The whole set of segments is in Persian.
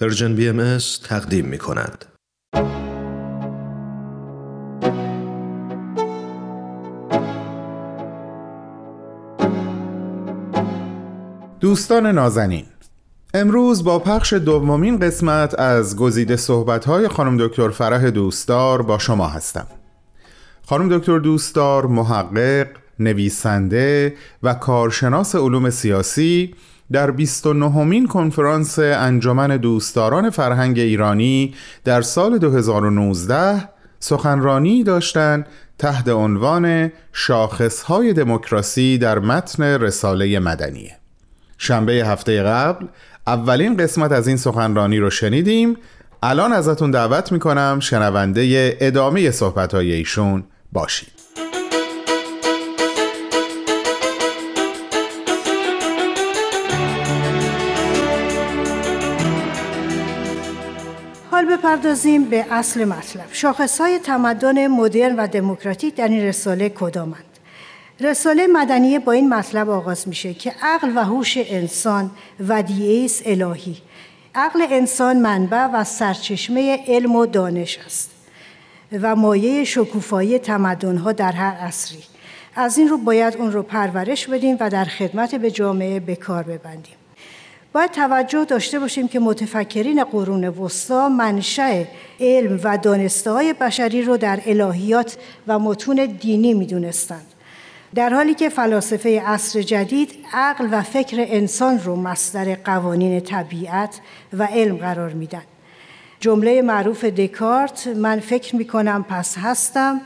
پرژن بی ام تقدیم می کند. دوستان نازنین امروز با پخش دومین قسمت از گزیده صحبت‌های خانم دکتر فرح دوستدار با شما هستم خانم دکتر دوستدار محقق، نویسنده و کارشناس علوم سیاسی در 29 مین کنفرانس انجمن دوستداران فرهنگ ایرانی در سال 2019 سخنرانی داشتند تحت عنوان شاخصهای دموکراسی در متن رساله مدنیه شنبه هفته قبل اولین قسمت از این سخنرانی رو شنیدیم. الان ازتون دعوت می‌کنم شنونده ادامه صحبتهای ایشون باشید. بپردازیم به اصل مطلب. شاخصهای تمدن مدرن و دموکراتیک در این رساله کدامند؟ رساله مدنیه با این مطلب آغاز میشه که عقل و هوش انسان ودیعه است الهی. عقل انسان منبع و سرچشمه علم و دانش است و مایه شکوفایی تمدنها در هر عصری. از این رو باید اون رو پرورش بدیم و در خدمت به جامعه به کار ببندیم. باید توجه داشته باشیم که متفکرین قرون وسطا منشأ علم و دانسته های بشری رو در الهیات و متون دینی می‌دونستند. در حالی که فلاسفه عصر جدید عقل و فکر انسان رو مصدر قوانین طبیعت و علم قرار میدن. جمله معروف دکارت من فکر می‌کنم پس هستم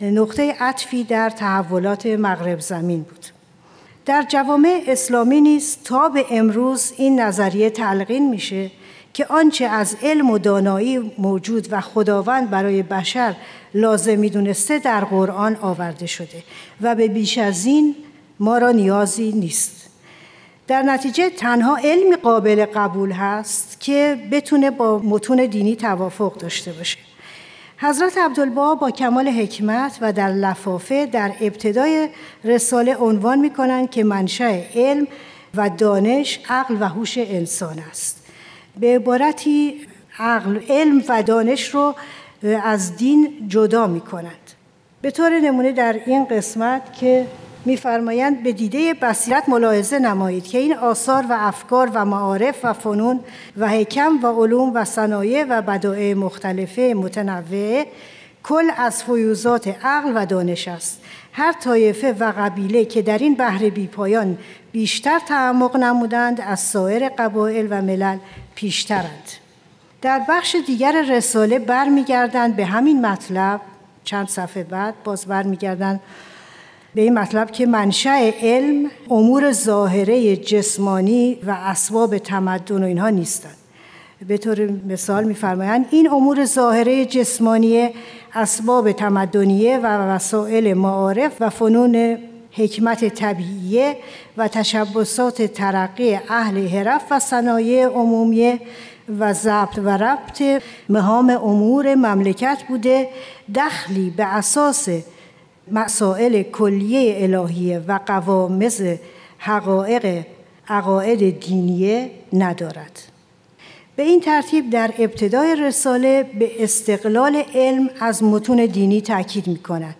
نقطه عطفی در تحولات مغرب زمین بود. در جوامع اسلامی نیز تا به امروز این نظریه تلقین میشه که آنچه از علم و دانایی موجود و خداوند برای بشر لازم می‌دونسته در قرآن آورده شده و به بیش از این ما را نیازی نیست. در نتیجه تنها علمی قابل قبول هست که بتونه با متون دینی توافق داشته باشه. حضرت عبدالبها با کمال حکمت و در لفافه در ابتدای رساله عنوان می‌کنند که منشأ علم و دانش عقل و هوش انسان است به عبارتی عقل علم و دانش رو از دین جدا می کنند. به طور نمونه در این قسمت که میفرمایند به دیده بصیرت ملاحظه نمایید که این آثار و افکار و معارف و فنون و حکم و علوم و صنایع و بدائع مختلفه متنوعه کل از فیوزات عقل و دانش است. هر طایفه و قبیله که در این بحر بیپایان بیشتر تعمق نمودند از سایر قبایل و ملل پیشترند. در بخش دیگر رساله برمیگردند به همین مطلب. چند صفحه بعد باز برمیگردند. به این مطلب که منشأ علم امور ظاهره جسمانی و اسباب تمدن و اینها نیستند به طور مثال میفرمایند این امور ظاهره جسمانی اسباب تمدنیه و وسایل معارف و فنون حکمت طبیعیه و تشبسات ترقی اهل حرف و صنایع عمومی و ضبط و ربط مهام امور مملکت بوده دخلی به اساس مسائل کلیه الهیه و قوامز حقایق عقاید دینیه ندارد. به این ترتیب در ابتدای رساله به استقلال علم از متون دینی تاکید می کند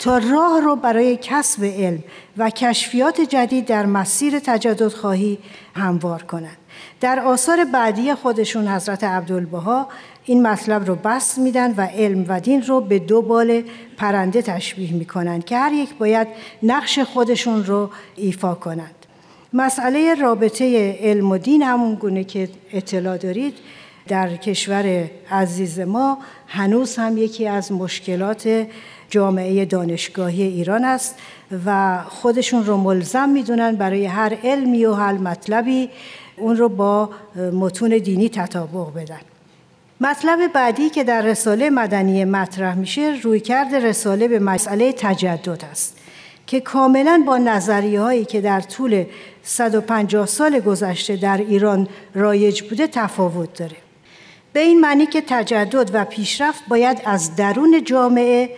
تا راه رو برای کسب علم و کشفیات جدید در مسیر تجدد خواهی هموار کنند. در آثار بعدی خودشون حضرت عبدالبها این مطلب رو بست میدن و علم و دین رو به دو بال پرنده تشبیه می‌کنن که هر یک باید نقش خودشون رو ایفا کنند. مسئله رابطه علم و دین همون گونه که اطلاع دارید در کشور عزیز ما هنوز هم یکی از مشکلات جامعه دانشگاهی ایران است و خودشون رو ملزم می‌دونن برای هر علمی و هر مطلبی اون رو با متون دینی تطابق بدن. مطلب بعدی که در رساله مدنی مطرح میشه روی کرد رساله به مسئله تجدد است که کاملا با نظریه هایی که در طول 150 سال گذشته در ایران رایج بوده تفاوت داره. به این معنی که تجدد و پیشرفت باید از درون جامعه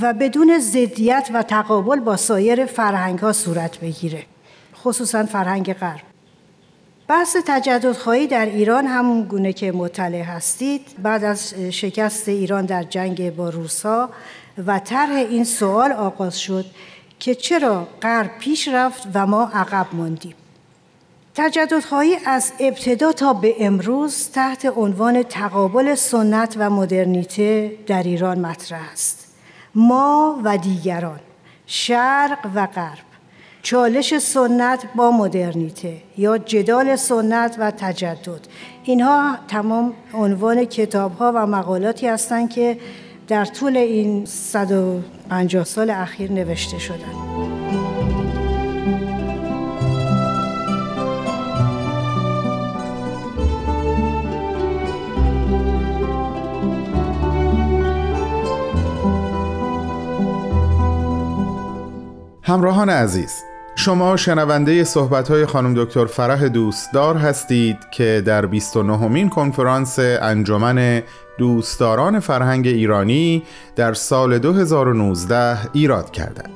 و بدون ضدیت و تقابل با سایر فرهنگ ها صورت بگیره خصوصا فرهنگ غرب. بحث تجددخواهی در ایران همون گونه که مطلع هستید. بعد از شکست ایران در جنگ با روسا و طرح این سوال آغاز شد که چرا غرب پیش رفت و ما عقب ماندیم. تجددخواهی از ابتدا تا به امروز تحت عنوان تقابل سنت و مدرنیته در ایران مطرح است ما و دیگران شرق و غرب چالش سنت با مدرنیته یا جدال سنت و تجدد اینها تمام عنوان کتاب ها و مقالاتی هستند که در طول این 150 سال اخیر نوشته شدند. همراهان عزیز شما شنونده صحبت‌های خانم دکتر فرح دوستدار هستید که در 29 مین کنفرانس انجمن دوستداران فرهنگ ایرانی در سال 2019 ایراد کردند.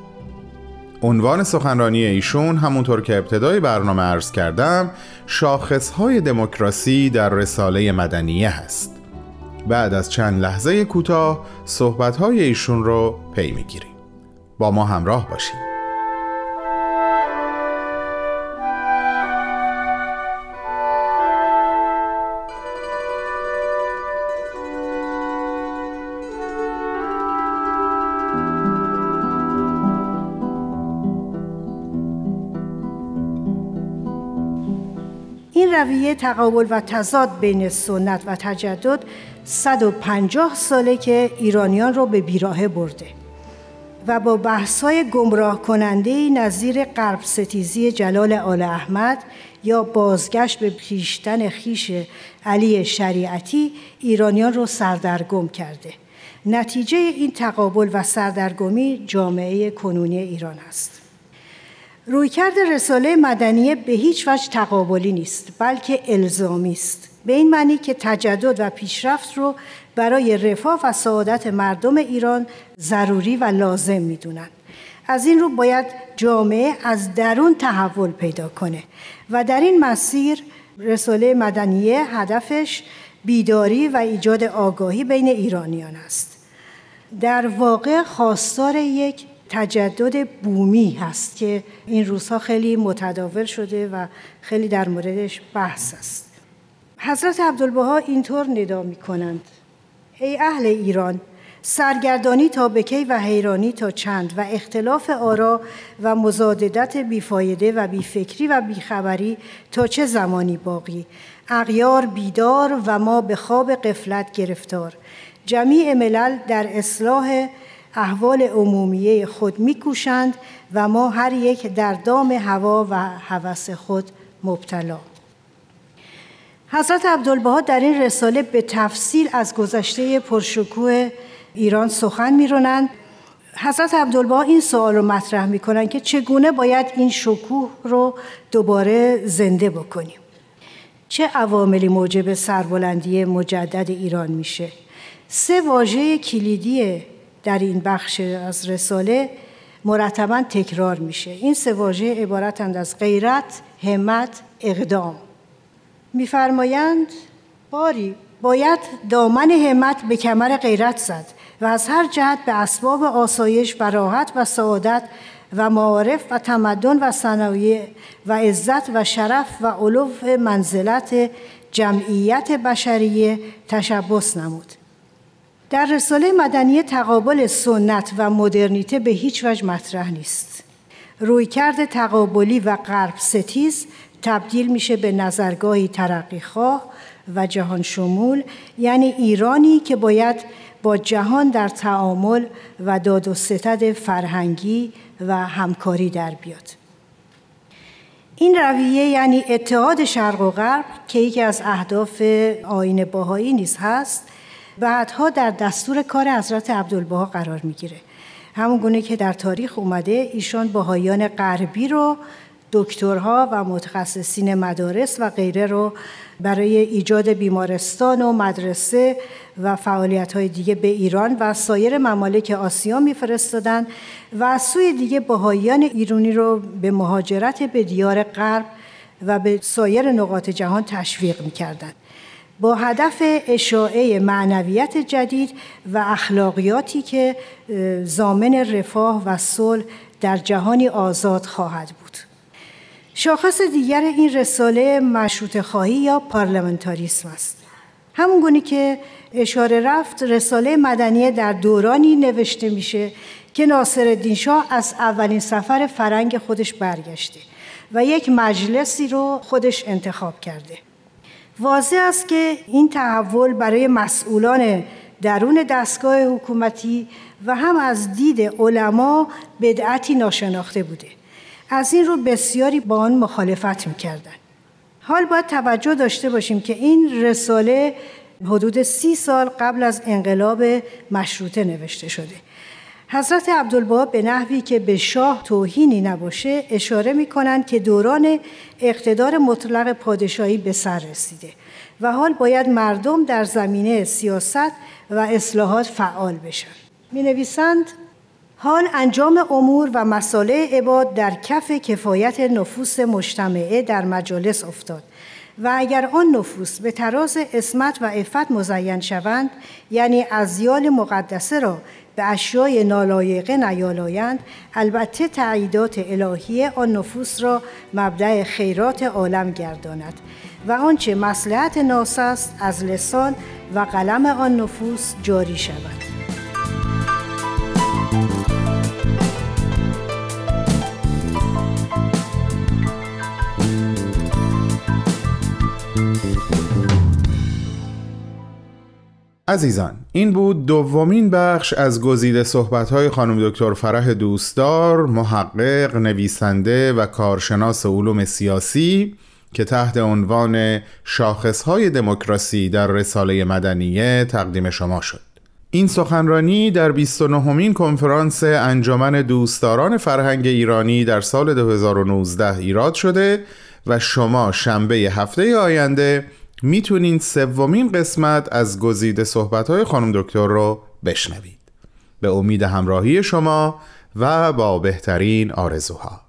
عنوان سخنرانی ایشون همونطور که ابتدای برنامه عرض کردم شاخصهای دموکراسی در رساله مدنیه هست. بعد از چند لحظه کوتاه صحبت‌های ایشون رو پی می‌گیریم. با ما همراه باشید. رویه تقابل و تضاد بین سنت و تجدد 150 ساله که ایرانیان رو به بیراهه برده و با بحث‌های گمراه کننده نظیر غرب ستیزی جلال آل احمد یا بازگشت به پیشتن خیش علی شریعتی ایرانیان رو سردرگم کرده. نتیجه این تقابل و سردرگمی جامعه کنونی ایران است. رویکرد رساله مدنیه به هیچ وجه تقابلی نیست بلکه الزامی است. به این معنی که تجدد و پیشرفت رو برای رفاه و سعادت مردم ایران ضروری و لازم می‌دونند از این رو باید جامعه از درون تحول پیدا کنه و در این مسیر رساله مدنیه هدفش بیداری و ایجاد آگاهی بین ایرانیان است. در واقع خواستار یک تجدد بومی هست که این روزها خیلی متداول شده و خیلی در موردش بحث است. حضرت عبدالبها اینطور ندا می کنند ای اهل ایران سرگردانی تا بکی و حیرانی تا چند و اختلاف آرا و مزاددت بیفایده و بیفکری و بیخبری تا چه زمانی باقی؟ اغیار بیدار و ما به خواب قفلت گرفتار. جمیع ملل در اصلاح احوال عمومیه خود میکوشند و ما هر یک در دام هوا و هوس خود مبتلا. حضرت عبدالبها در این رساله به تفصیل از گذشته پرشکوه ایران سخن میرونند. حضرت عبدالبها این سوال رو مطرح می‌کنند که چگونه باید این شکوه رو دوباره زنده بکنیم. چه عواملی موجب سربلندی مجدد ایران میشه؟ سه واژه کلیدی در این بخش از رساله مرتبا تکرار میشه. این سه واژه عبارتند از غیرت همت اقدام. میفرمایند باری باید دامن همت به کمر غیرت زد و از هر جهت به اسباب آسایش و راحت و سعادت و معارف و تمدن و صنایع و عزت و شرف و علوف منزلت جمعیت بشریه تشبس نمود. در رساله مدنی تقابل سنت و مدرنیته به هیچ وجه مطرح نیست. رویکرد تقابلی و غرب ستیز تبدیل میشه به نظرگاهی ترقیخواه و جهان شمول یعنی ایرانی که باید با جهان در تعامل و داد و ستد فرهنگی و همکاری در بیاد. این رویه یعنی اتحاد شرق و غرب که یکی از اهداف آین باهایی نیز هست بعدها در دستور کار حضرت عبدالبها قرار می‌گیره. همون گونه که در تاریخ اومده ایشان باهایان غربی رو دکترها و متخصصین مدارس و غیره رو برای ایجاد بیمارستان و مدرسه و فعالیت های دیگه به ایران و سایر ممالک آسیا میفرستادن و از سوی دیگه باهایان ایرانی رو به مهاجرت به دیار غرب و به سایر نقاط جهان تشویق می‌کردند با هدف اشاعه معنویت جدید و اخلاقیاتی که زامن رفاه و صلح در جهانی آزاد خواهد بود. شاخص دیگر این رساله مشروط خواهی یا پارلمنتاریسم است. همون گونی که اشاره رفت رساله مدنیه در دورانی نوشته میشه که ناصر شاه از اولین سفر فرنگ خودش برگشته و یک مجلسی رو خودش انتخاب کرده. واضح است که این تحول برای مسئولان درون دستگاه حکومتی و هم از دید علما بدعتی ناشناخته بوده. از این رو بسیاری با آن مخالفت می‌کردن حال باید توجه داشته باشیم که این رساله حدود سی سال قبل از انقلاب مشروطه نوشته شده. حضرت عبدالبها به نحوی که به شاه توهینی نباشه اشاره می کنند که دوران اقتدار مطلق پادشاهی به سر رسیده و حال باید مردم در زمینه سیاست و اصلاحات فعال بشن. می نویسند حال انجام امور و مساله عباد در کف کفایت نفوس مجتمعه در مجالس افتاد و اگر آن نفوس به تراز اسمت و عفت مزین شوند یعنی ازیال مقدسه را به اشیای نالایقه نیالایند البته تعییدات الهیه آن نفوس را مبدع خیرات عالم گرداند و آنچه مسلحت ناس است از لسان و قلم آن نفوس جاری شود. عزیزان این بود دومین بخش از گزیده صحبت‌های خانم دکتر فرح دوستدار محقق نویسنده و کارشناس علوم سیاسی که تحت عنوان شاخصهای دموکراسی در رساله مدنیه تقدیم شما شد. این سخنرانی در 29 مین کنفرانس انجمن دوستداران فرهنگ ایرانی در سال 2019 ایراد شده و شما شنبه هفته آینده می‌تونین سومین قسمت از گزیده صحبتهای خانم دکتر رو بشنوید. به امید همراهی شما و با بهترین آرزوها.